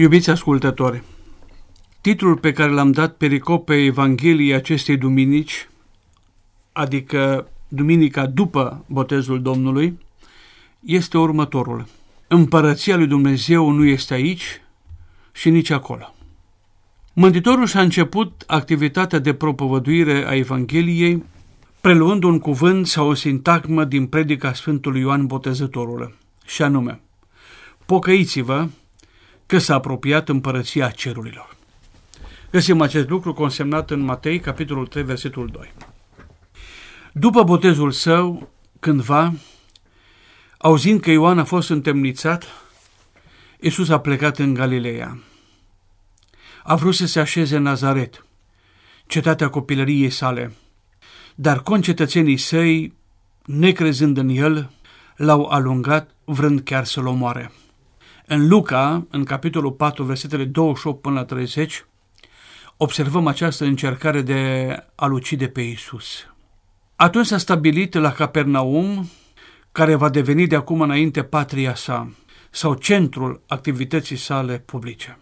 Iubiți ascultători, titlul pe care l-am dat pericopei Evangheliei acestei duminici, adică duminica după botezul Domnului, este următorul. Împărăția lui Dumnezeu nu este aici și nici acolo. Mântuitorul și-a început activitatea de propovăduire a Evangheliei preluând un cuvânt sau o sintagmă din predica Sfântului Ioan Botezătorul, și anume, pocăiți-vă că s-a apropiat împărăția cerurilor. Găsim acest lucru consemnat în Matei, capitolul 3, versetul 2. După botezul său, cândva, auzind că Ioan a fost întemnițat, Iisus a plecat în Galileea. A vrut să se așeze în Nazaret, cetatea copilăriei sale, dar concetățenii săi, necrezând în el, l-au alungat vrând chiar să-l omoare. În Luca, în capitolul 4, versetele 28 până la 30, observăm această încercare de a-L ucide pe Iisus. Atunci s-a stabilit la Capernaum, care va deveni de acum înainte patria sa, sau centrul activității sale publice.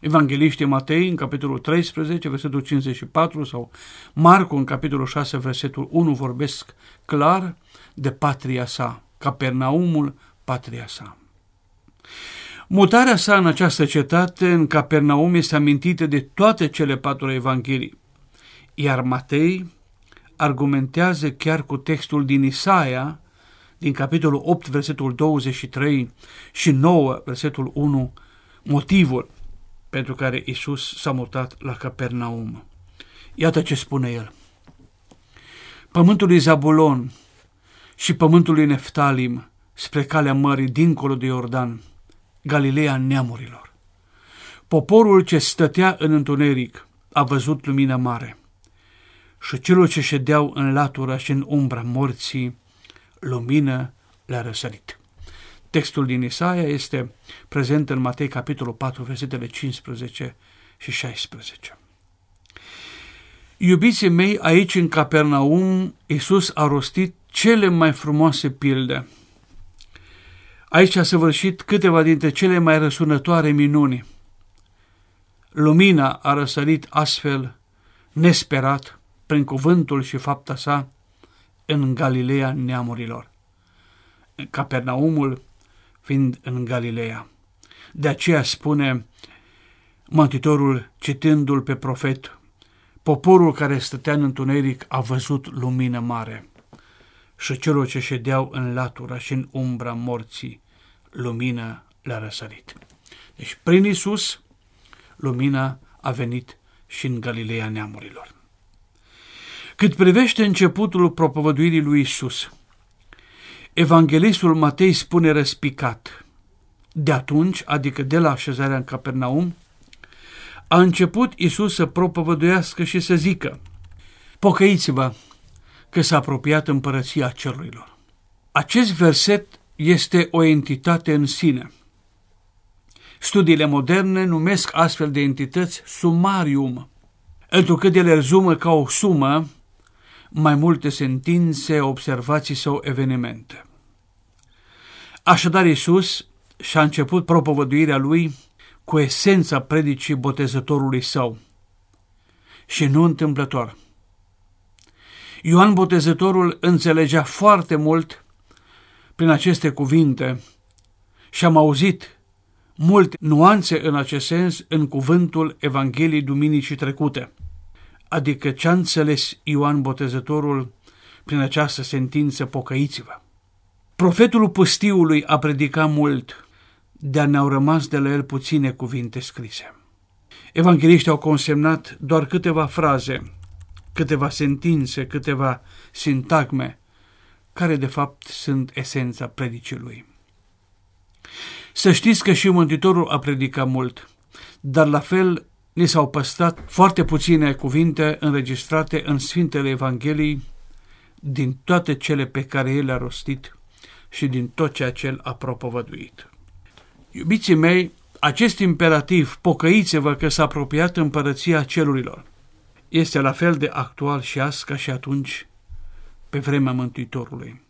Evangeliștii Matei, în capitolul 13, versetul 54, sau Marcu, în capitolul 6, versetul 1, vorbesc clar de patria sa, Capernaumul, patria sa. Mutarea sa în această cetate, în Capernaum, este amintită de toate cele patru evanghelii, iar Matei argumentează chiar cu textul din Isaia, din capitolul 8, versetul 23 și 9, versetul 1, motivul pentru care Isus s-a mutat la Capernaum. Iată ce spune el. Pământul lui Zabulon și pământul lui Neftalim spre calea mării dincolo de Iordan, Galileea neamurilor. Poporul ce stătea în întuneric a văzut lumină mare și celor ce ședeau în latura și în umbra morții, lumină le-a răsărit. Textul din Isaia este prezent în Matei, capitolul 4, versetele 15 și 16. Iubiții mei, aici în Capernaum, Iisus a rostit cele mai frumoase pilde. Aici a săvârșit câteva dintre cele mai răsunătoare minuni. Lumina a răsărit astfel, nesperat, prin cuvântul și fapta sa, în Galileea neamurilor. Capernaumul fiind în Galileea. De aceea spune Mântuitorul, citându-l pe profet, poporul care stătea în întuneric a văzut lumină mare și celor ce ședeau în latura și în umbra morții, lumină le-a răsărit. Deci, prin Isus, lumina a venit și în Galileea neamurilor. Cât privește începutul propovăduirii lui Isus, Evanghelistul Matei spune răspicat. De atunci, adică de la așezarea în Capernaum, a început Isus să propovăduiască și să zică, Pocăiți-vă că s-a apropiat împărăția cerurilor. Acest verset este o entitate în sine. Studiile moderne numesc astfel de entități sumarium, întrucât ele rezumă ca o sumă mai multe sentințe, observații sau evenimente. Așadar, Iisus și-a început propovăduirea lui cu esența predicii botezătorului său și nu întâmplător. Ioan Botezătorul înțelegea foarte mult prin aceste cuvinte și am auzit multe nuanțe în acest sens în cuvântul Evangheliei Duminicii trecute adică ce a înțeles Ioan Botezătorul prin această sentință, pocăiți-vă. Profetul pustiului a predicat mult, dar ne-au rămas de la el puține cuvinte scrise. Evangeliștii au consemnat doar câteva fraze, câteva sentințe, câteva sintagme, care de fapt sunt esența predicii lui. Să știți că și Mântuitorul a predicat mult, dar la fel ni s-au păstrat foarte puține cuvinte înregistrate în Sfintele Evangheliei din toate cele pe care el le-a rostit și din tot ceea ce el a propovăduit. Iubiții mei, acest imperativ, pocăiți-vă că s-a apropiat împărăția celurilor, este la fel de actual și azi ca și atunci pe vremea Mântuitorului.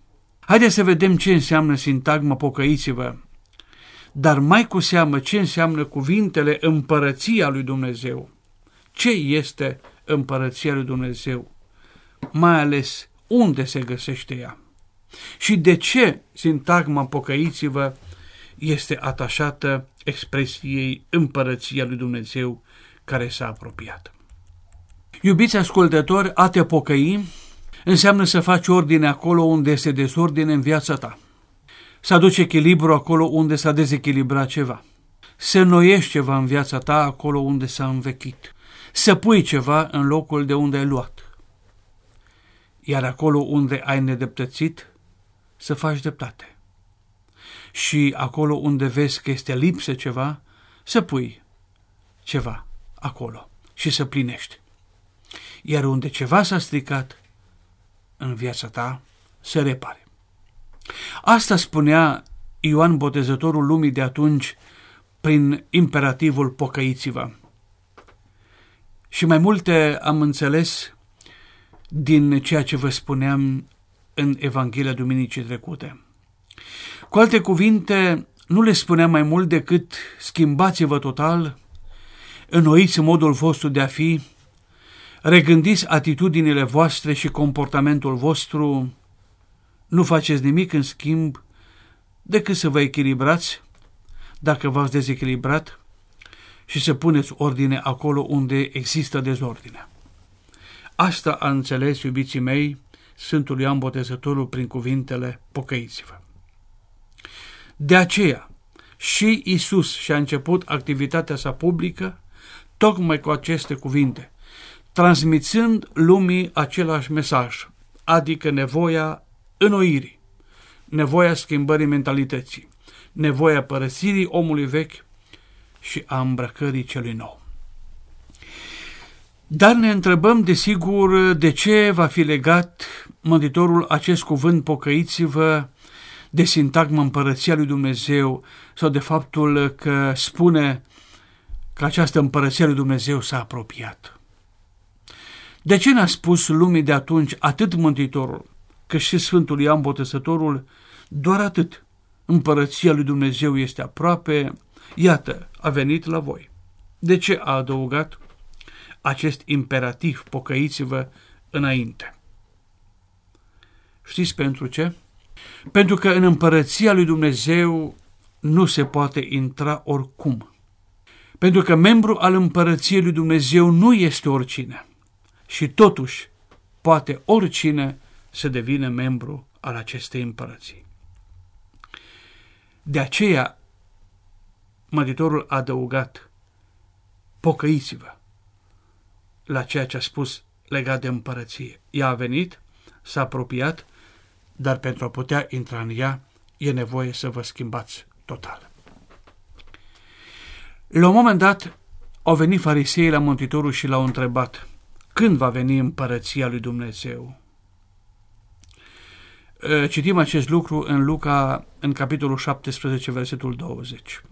Haideți să vedem ce înseamnă sintagma pocăiți-vă dar mai cu seamă ce înseamnă cuvintele împărăția lui Dumnezeu. Ce este împărăția lui Dumnezeu? Mai ales unde se găsește ea? Și de ce sintagma pocăiți-vă este atașată expresiei împărăția lui Dumnezeu care s-a apropiat. Iubiți ascultători, a te pocăi înseamnă să faci ordine acolo unde este dezordine în viața ta. Să aduci echilibru acolo unde s-a dezechilibrat ceva. Să noiești ceva în viața ta acolo unde s-a învechit. Să pui ceva în locul de unde ai luat. Iar acolo unde ai nedeptățit, să faci dreptate. Și acolo unde vezi că este lipsă ceva, să pui ceva acolo și să plinești. Iar unde ceva s-a stricat în viața ta, să repare. Asta spunea Ioan Botezătorul lumii de atunci prin imperativul pocăiți-vă. Și mai multe am înțeles din ceea ce vă spuneam în Evanghelia Duminicii trecute. Cu alte cuvinte, nu le spunea mai mult decât schimbați-vă total, înnoiți modul vostru de a fi, regândiți atitudinile voastre și comportamentul vostru, nu faceți nimic în schimb decât să vă echilibrați, dacă v-ați dezechilibrat, și să puneți ordine acolo unde există dezordine. Asta a înțeles, iubiții mei, Sfântul Ioan Botezătorul prin cuvintele pocăiți-vă. De aceea, și Isus și-a început activitatea sa publică tocmai cu aceste cuvinte, transmițând lumii același mesaj, adică nevoia înnoirii, nevoia schimbării mentalității, nevoia părăsirii omului vechi și a îmbrăcării celui nou. Dar ne întrebăm, desigur, de ce va fi legat Mântuitorul acest cuvânt pocăiți-vă de sintagma împărăția lui Dumnezeu sau de faptul că spune că această împărăția lui Dumnezeu s-a apropiat. De ce n-a spus lumii de atunci atât Mântuitorul, cât și Sfântul Ioan Botezătorul, doar atât, împărăția lui Dumnezeu este aproape, iată, a venit la voi. De ce a adăugat acest imperativ, pocăiți-vă înainte? Știți pentru ce? Pentru că în împărăția lui Dumnezeu nu se poate intra oricum. Pentru că membru al împărăției lui Dumnezeu nu este oricine. Și totuși poate oricine să devină membru al acestei împărății. De aceea, măditorul a adăugat, pocăiți-vă la ceea ce a spus legat de împărăție. Ea a venit, s-a apropiat dar pentru a putea intra în ea e nevoie să vă schimbați total. La un moment dat au venit fariseii la Mântuitorul și l-au întrebat când va veni împărăția lui Dumnezeu. Citim acest lucru în Luca, în capitolul 17, versetul 20.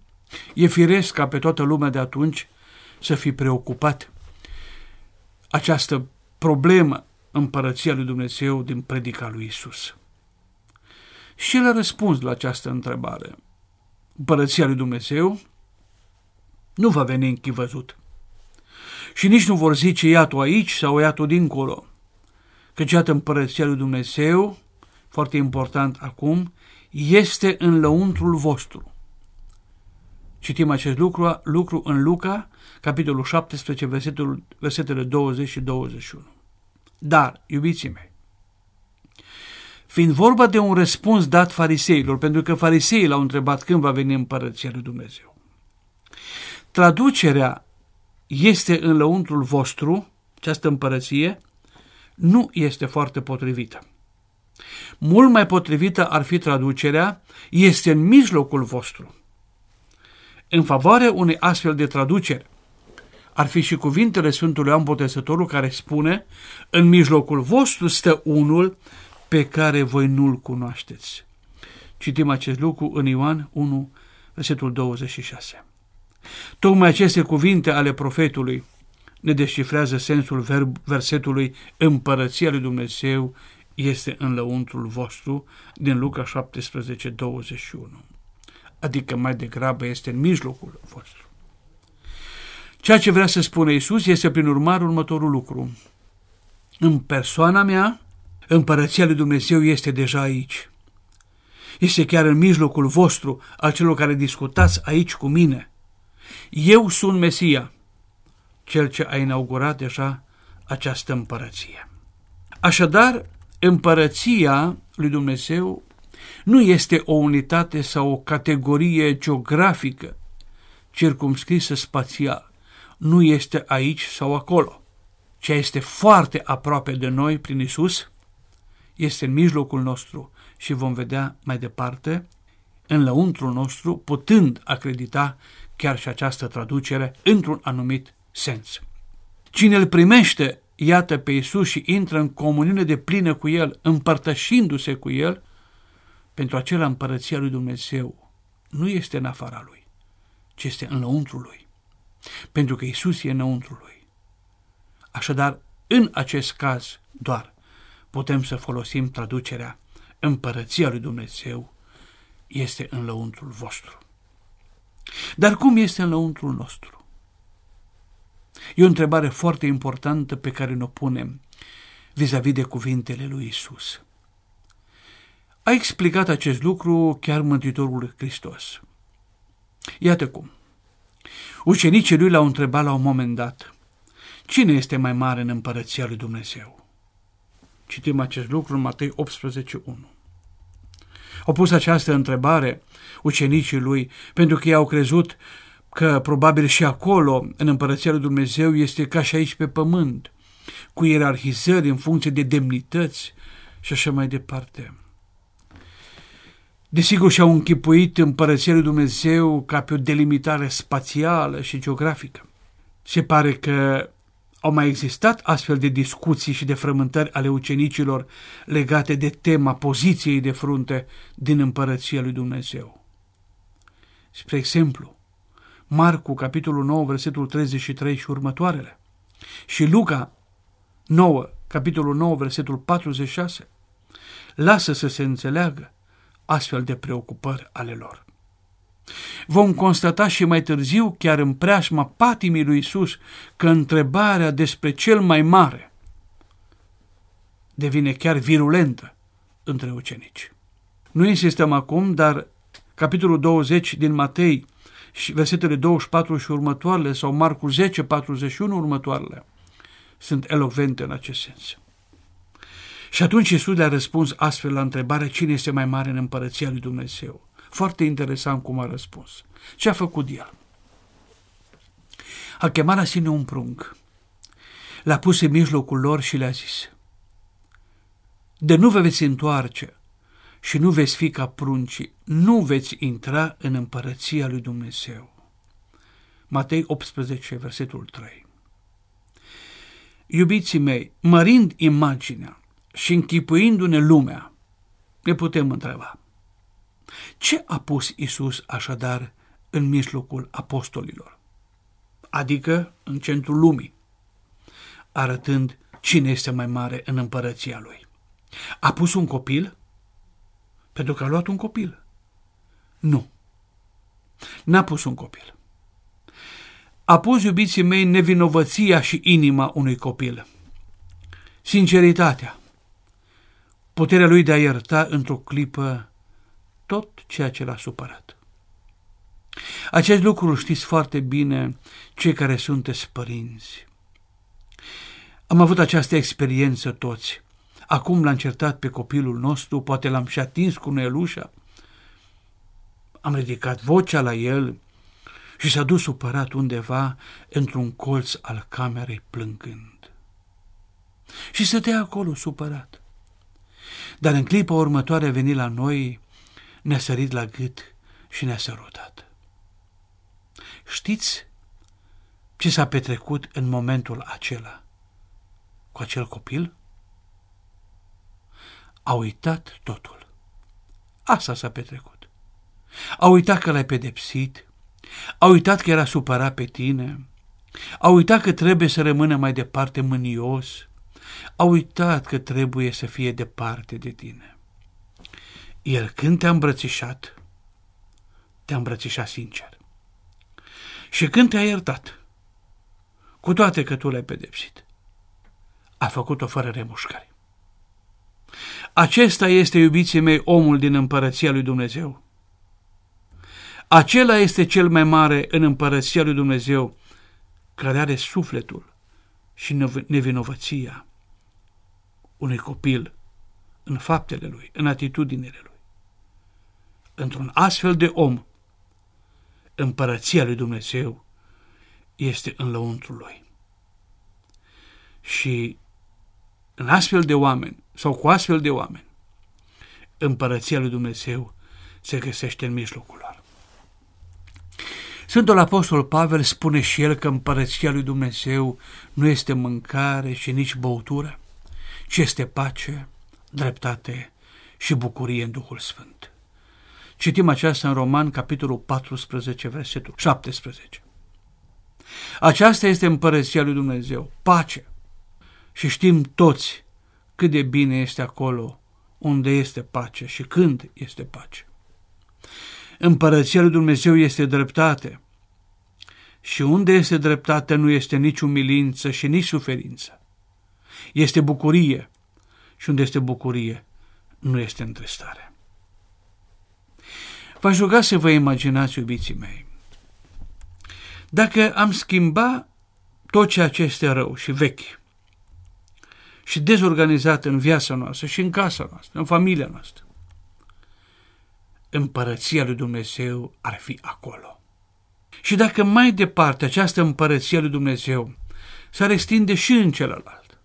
E firesc ca pe toată lumea de atunci să fi preocupat această problemă împărăția lui Dumnezeu din predica lui Isus. Și el a răspuns la această întrebare. Împărăția lui Dumnezeu nu va veni închivăzut. Și nici nu vor zice iată aici sau iată dincolo. Căci iată împărăția lui Dumnezeu, foarte important acum, este în lăuntrul vostru. Citim acest lucru, lucru în Luca, capitolul 17, versetul, versetele 20 și 21. Dar, iubiții mei, fiind vorba de un răspuns dat fariseilor, pentru că fariseii l-au întrebat când va veni împărăția lui Dumnezeu. Traducerea este în lăuntrul vostru, această împărăție, nu este foarte potrivită. Mult mai potrivită ar fi traducerea, este în mijlocul vostru. În favoarea unei astfel de traducere, ar fi și cuvintele Sfântului Ioan Botezătorul care spune, în mijlocul vostru stă unul pe care voi nu-l cunoașteți. Citim acest lucru în Ioan 1, versetul 26. Tocmai aceste cuvinte ale profetului ne descifrează sensul verb, versetului Împărăția lui Dumnezeu este în lăuntrul vostru din Luca 17, 21. adică mai degrabă este în mijlocul vostru. Ceea ce vrea să spună Isus este prin urmare următorul lucru. În persoana mea, împărăția lui Dumnezeu este deja aici. Este chiar în mijlocul vostru, al celor care discutați aici cu mine. Eu sunt Mesia, cel ce a inaugurat deja această împărăție. Așadar, împărăția lui Dumnezeu nu este o unitate sau o categorie geografică circumscrisă spațial. Nu este aici sau acolo. Ce este foarte aproape de noi prin Isus este în mijlocul nostru și vom vedea mai departe în lăuntrul nostru, putând acredita chiar și această traducere într-un anumit sens. Cine îl primește, iată pe Isus și intră în comuniune de plină cu El, împărtășindu-se cu El, pentru acela împărăția lui Dumnezeu nu este în afara Lui, ci este în lăuntru Lui. Pentru că Isus e înăuntru Lui. Așadar, în acest caz doar putem să folosim traducerea împărăția lui Dumnezeu este în lăuntrul vostru. Dar cum este în lăuntrul nostru? E o întrebare foarte importantă pe care ne-o punem vis-a-vis de cuvintele lui Isus. A explicat acest lucru chiar Mântuitorul Hristos. Iată cum. Ucenicii lui l-au întrebat la un moment dat, cine este mai mare în împărăția lui Dumnezeu? Citim acest lucru în Matei 18.1. Au pus această întrebare ucenicii lui pentru că ei au crezut că probabil și acolo, în împărăția lui Dumnezeu, este ca și aici pe pământ, cu ierarhizări în funcție de demnități și așa mai departe. Desigur și-au închipuit împărăția lui Dumnezeu ca pe o delimitare spațială și geografică. Se pare că au mai existat astfel de discuții și de frământări ale ucenicilor legate de tema poziției de frunte din împărăția lui Dumnezeu. Spre exemplu, Marcu, capitolul 9, versetul 33 și următoarele, și Luca 9, capitolul 9, versetul 46, lasă să se înțeleagă astfel de preocupări ale lor. Vom constata și mai târziu, chiar în preajma patimii lui Isus, că întrebarea despre cel mai mare devine chiar virulentă între ucenici. Nu insistăm acum, dar capitolul 20 din Matei și versetele 24 și următoarele sau Marcu 10, 41 următoarele sunt elocvente în acest sens. Și atunci Iisus le-a răspuns astfel la întrebarea cine este mai mare în împărăția lui Dumnezeu. Foarte interesant cum a răspuns. Ce a făcut el? A chemat la sine un prunc, l-a pus în mijlocul lor și le-a zis, de nu vă veți întoarce și nu veți fi ca pruncii, nu veți intra în împărăția lui Dumnezeu. Matei 18, versetul 3 Iubiții mei, mărind imaginea și închipuindu-ne lumea, ne putem întreba, ce a pus Isus așadar în mijlocul apostolilor? Adică în centrul lumii, arătând cine este mai mare în împărăția lui. A pus un copil? Pentru că a luat un copil. Nu. N-a pus un copil. A pus, iubiții mei, nevinovăția și inima unui copil. Sinceritatea. Puterea lui de a ierta într-o clipă tot ceea ce l-a supărat. Acest lucru știți foarte bine cei care sunteți părinți. Am avut această experiență toți. Acum l-am certat pe copilul nostru, poate l-am și atins cu nuelușa. Am ridicat vocea la el și s-a dus supărat undeva într-un colț al camerei plângând. Și stătea acolo supărat. Dar în clipa următoare a venit la noi ne-a sărit la gât și ne-a sărutat. Știți ce s-a petrecut în momentul acela cu acel copil? A uitat totul. Asta s-a petrecut. A uitat că l-ai pedepsit, a uitat că era supărat pe tine, a uitat că trebuie să rămână mai departe mânios, a uitat că trebuie să fie departe de tine. El când te-a îmbrățișat, te-a îmbrățișat sincer. Și când te-a iertat, cu toate că tu l-ai pedepsit, a făcut-o fără remușcare. Acesta este, iubiții mei, omul din împărăția lui Dumnezeu. Acela este cel mai mare în împărăția lui Dumnezeu, care are sufletul și nevinovăția unui copil în faptele lui, în atitudinile lui. Într-un astfel de om, împărăția lui Dumnezeu este în lăuntrul lui. Și în astfel de oameni, sau cu astfel de oameni, împărăția lui Dumnezeu se găsește în mijlocul lor. Sfântul Apostol Pavel spune și el că împărăția lui Dumnezeu nu este mâncare și nici băutură, ci este pace, dreptate și bucurie în Duhul Sfânt. Citim aceasta în Roman, capitolul 14, versetul 17. Aceasta este împărăția lui Dumnezeu, pace. Și știm toți cât de bine este acolo unde este pace și când este pace. Împărăția lui Dumnezeu este dreptate și unde este dreptate nu este nici umilință și nici suferință. Este bucurie și unde este bucurie nu este întristare. V-aș ruga să vă imaginați, iubiții mei, dacă am schimba tot ceea ce este rău și vechi și dezorganizat în viața noastră și în casa noastră, în familia noastră, împărăția lui Dumnezeu ar fi acolo. Și dacă mai departe această împărăție lui Dumnezeu s-ar extinde și în celălalt,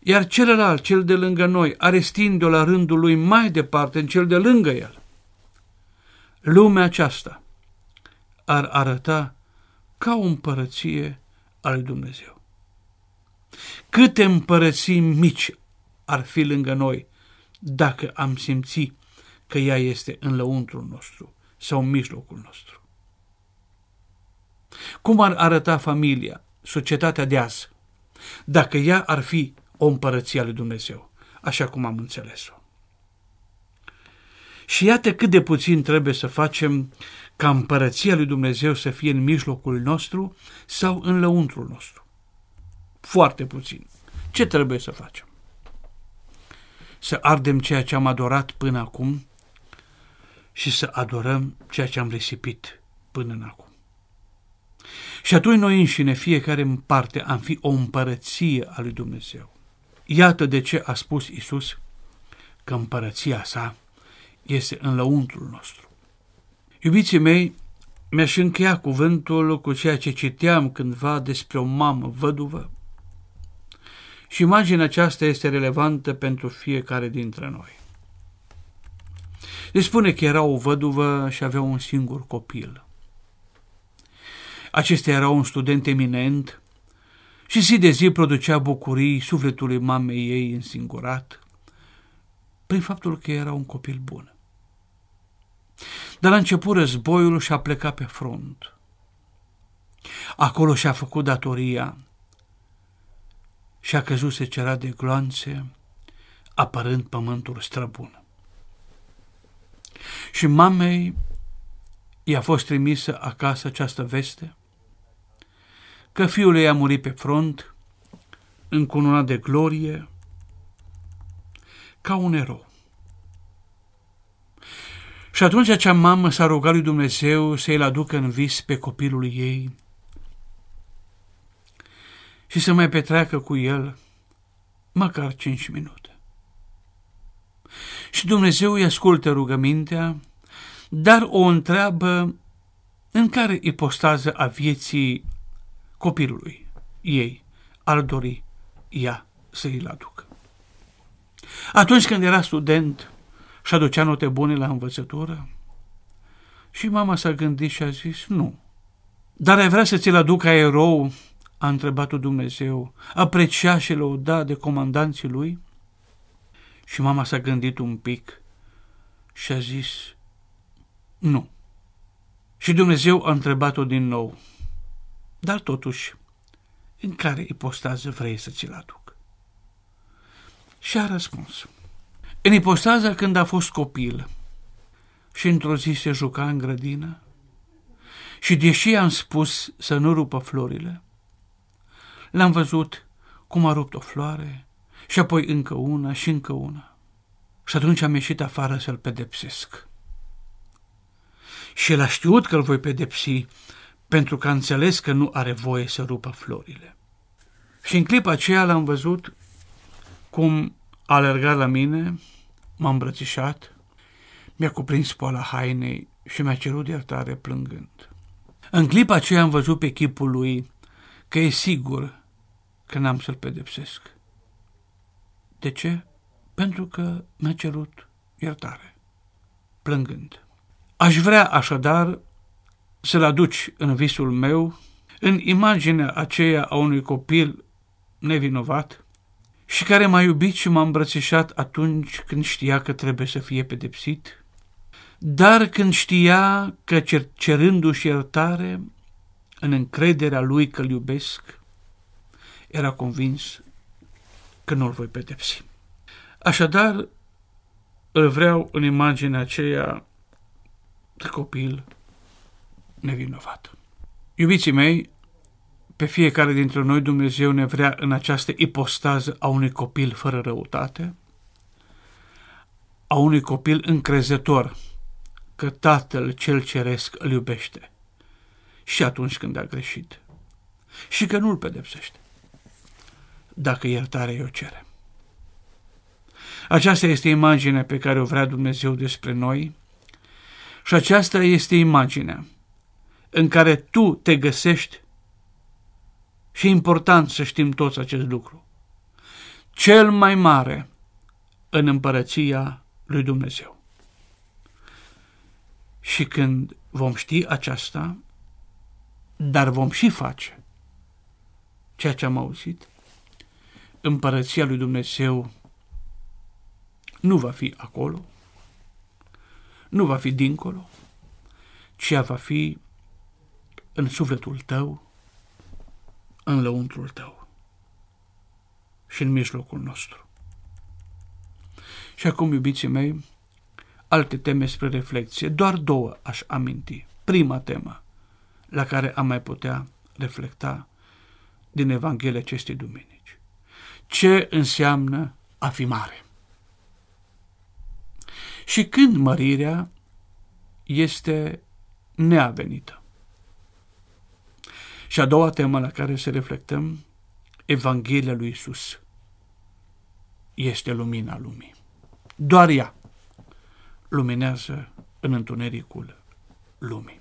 iar celălalt, cel de lângă noi, ar extinde-o la rândul lui mai departe în cel de lângă el, lumea aceasta ar arăta ca o împărăție a lui Dumnezeu. Câte împărății mici ar fi lângă noi dacă am simți că ea este în lăuntrul nostru sau în mijlocul nostru. Cum ar arăta familia, societatea de azi, dacă ea ar fi o împărăție a lui Dumnezeu, așa cum am înțeles-o? Și iată cât de puțin trebuie să facem ca împărăția lui Dumnezeu să fie în mijlocul nostru sau în lăuntrul nostru. Foarte puțin. Ce trebuie să facem? Să ardem ceea ce am adorat până acum și să adorăm ceea ce am risipit până în acum. Și atunci noi înșine, fiecare în parte, am fi o împărăție a lui Dumnezeu. Iată de ce a spus Isus că împărăția sa este în lăuntrul nostru. Iubiții mei, mi-aș încheia cuvântul cu ceea ce citeam cândva despre o mamă văduvă și imaginea aceasta este relevantă pentru fiecare dintre noi. Se spune că era o văduvă și avea un singur copil. Acesta era un student eminent și zi de zi producea bucurii sufletului mamei ei însingurat prin faptul că era un copil bun. Dar la început războiul și a plecat pe front. Acolo și-a făcut datoria și a căzut secera de gloanțe, apărând pământul străbun. Și mamei i-a fost trimisă acasă această veste, că fiul ei a murit pe front, încununat de glorie, ca un erou. Și atunci acea mamă s-a rugat lui Dumnezeu să îl aducă în vis pe copilul ei și să mai petreacă cu el măcar cinci minute. Și Dumnezeu îi ascultă rugămintea, dar o întreabă în care ipostază a vieții copilului ei ar dori ea să îl aducă. Atunci când era student, și aducea note bune la învățătură? Și mama s-a gândit și a zis, nu. Dar ai vrea să ți-l aduc ca erou? A întrebat-o Dumnezeu, aprecia și lăuda de comandanții lui? Și mama s-a gândit un pic și a zis, nu. Și Dumnezeu a întrebat-o din nou, dar totuși, în care ipostază vrei să ți-l aduc? Și a răspuns, în ipostaza când a fost copil, și într-o zi se juca în grădină și deși am spus să nu rupă florile, l-am văzut cum a rupt o floare și apoi încă una și încă una. Și atunci am ieșit afară să-l pedepsesc. Și el a știut că îl voi pedepsi pentru că a înțeles că nu are voie să rupă florile. Și în clipa aceea l-am văzut cum a alergat la mine, m-a îmbrățișat, mi-a cuprins poala hainei și mi-a cerut iertare plângând. În clipa aceea am văzut pe chipul lui că e sigur că n-am să-l pedepsesc. De ce? Pentru că mi-a cerut iertare, plângând. Aș vrea așadar să-l aduci în visul meu, în imaginea aceea a unui copil nevinovat și care m-a iubit și m-a îmbrățișat atunci când știa că trebuie să fie pedepsit, dar când știa că cer cerându-și iertare, în încrederea lui că-l iubesc, era convins că nu-l voi pedepsi. Așadar, îl vreau în imaginea aceea de copil nevinovat. Iubiții mei, pe fiecare dintre noi Dumnezeu ne vrea în această ipostază a unui copil fără răutate, a unui copil încrezător că Tatăl cel Ceresc îl iubește și atunci când a greșit și că nu-l pedepsește dacă iertarea o cere. Aceasta este imaginea pe care o vrea Dumnezeu despre noi și aceasta este imaginea în care tu te găsești și e important să știm toți acest lucru. Cel mai mare în împărăția lui Dumnezeu. Și când vom ști aceasta, dar vom și face ceea ce am auzit, împărăția lui Dumnezeu nu va fi acolo, nu va fi dincolo, ci va fi în sufletul tău, în lăuntrul tău și în mijlocul nostru. Și acum, iubiții mei, alte teme spre reflexie, doar două aș aminti. Prima temă la care am mai putea reflecta din Evanghelia acestei duminici. Ce înseamnă a fi mare? Și când mărirea este neavenită? Și a doua temă la care să reflectăm, Evanghelia lui Isus este lumina lumii. Doar ea luminează în întunericul lumii.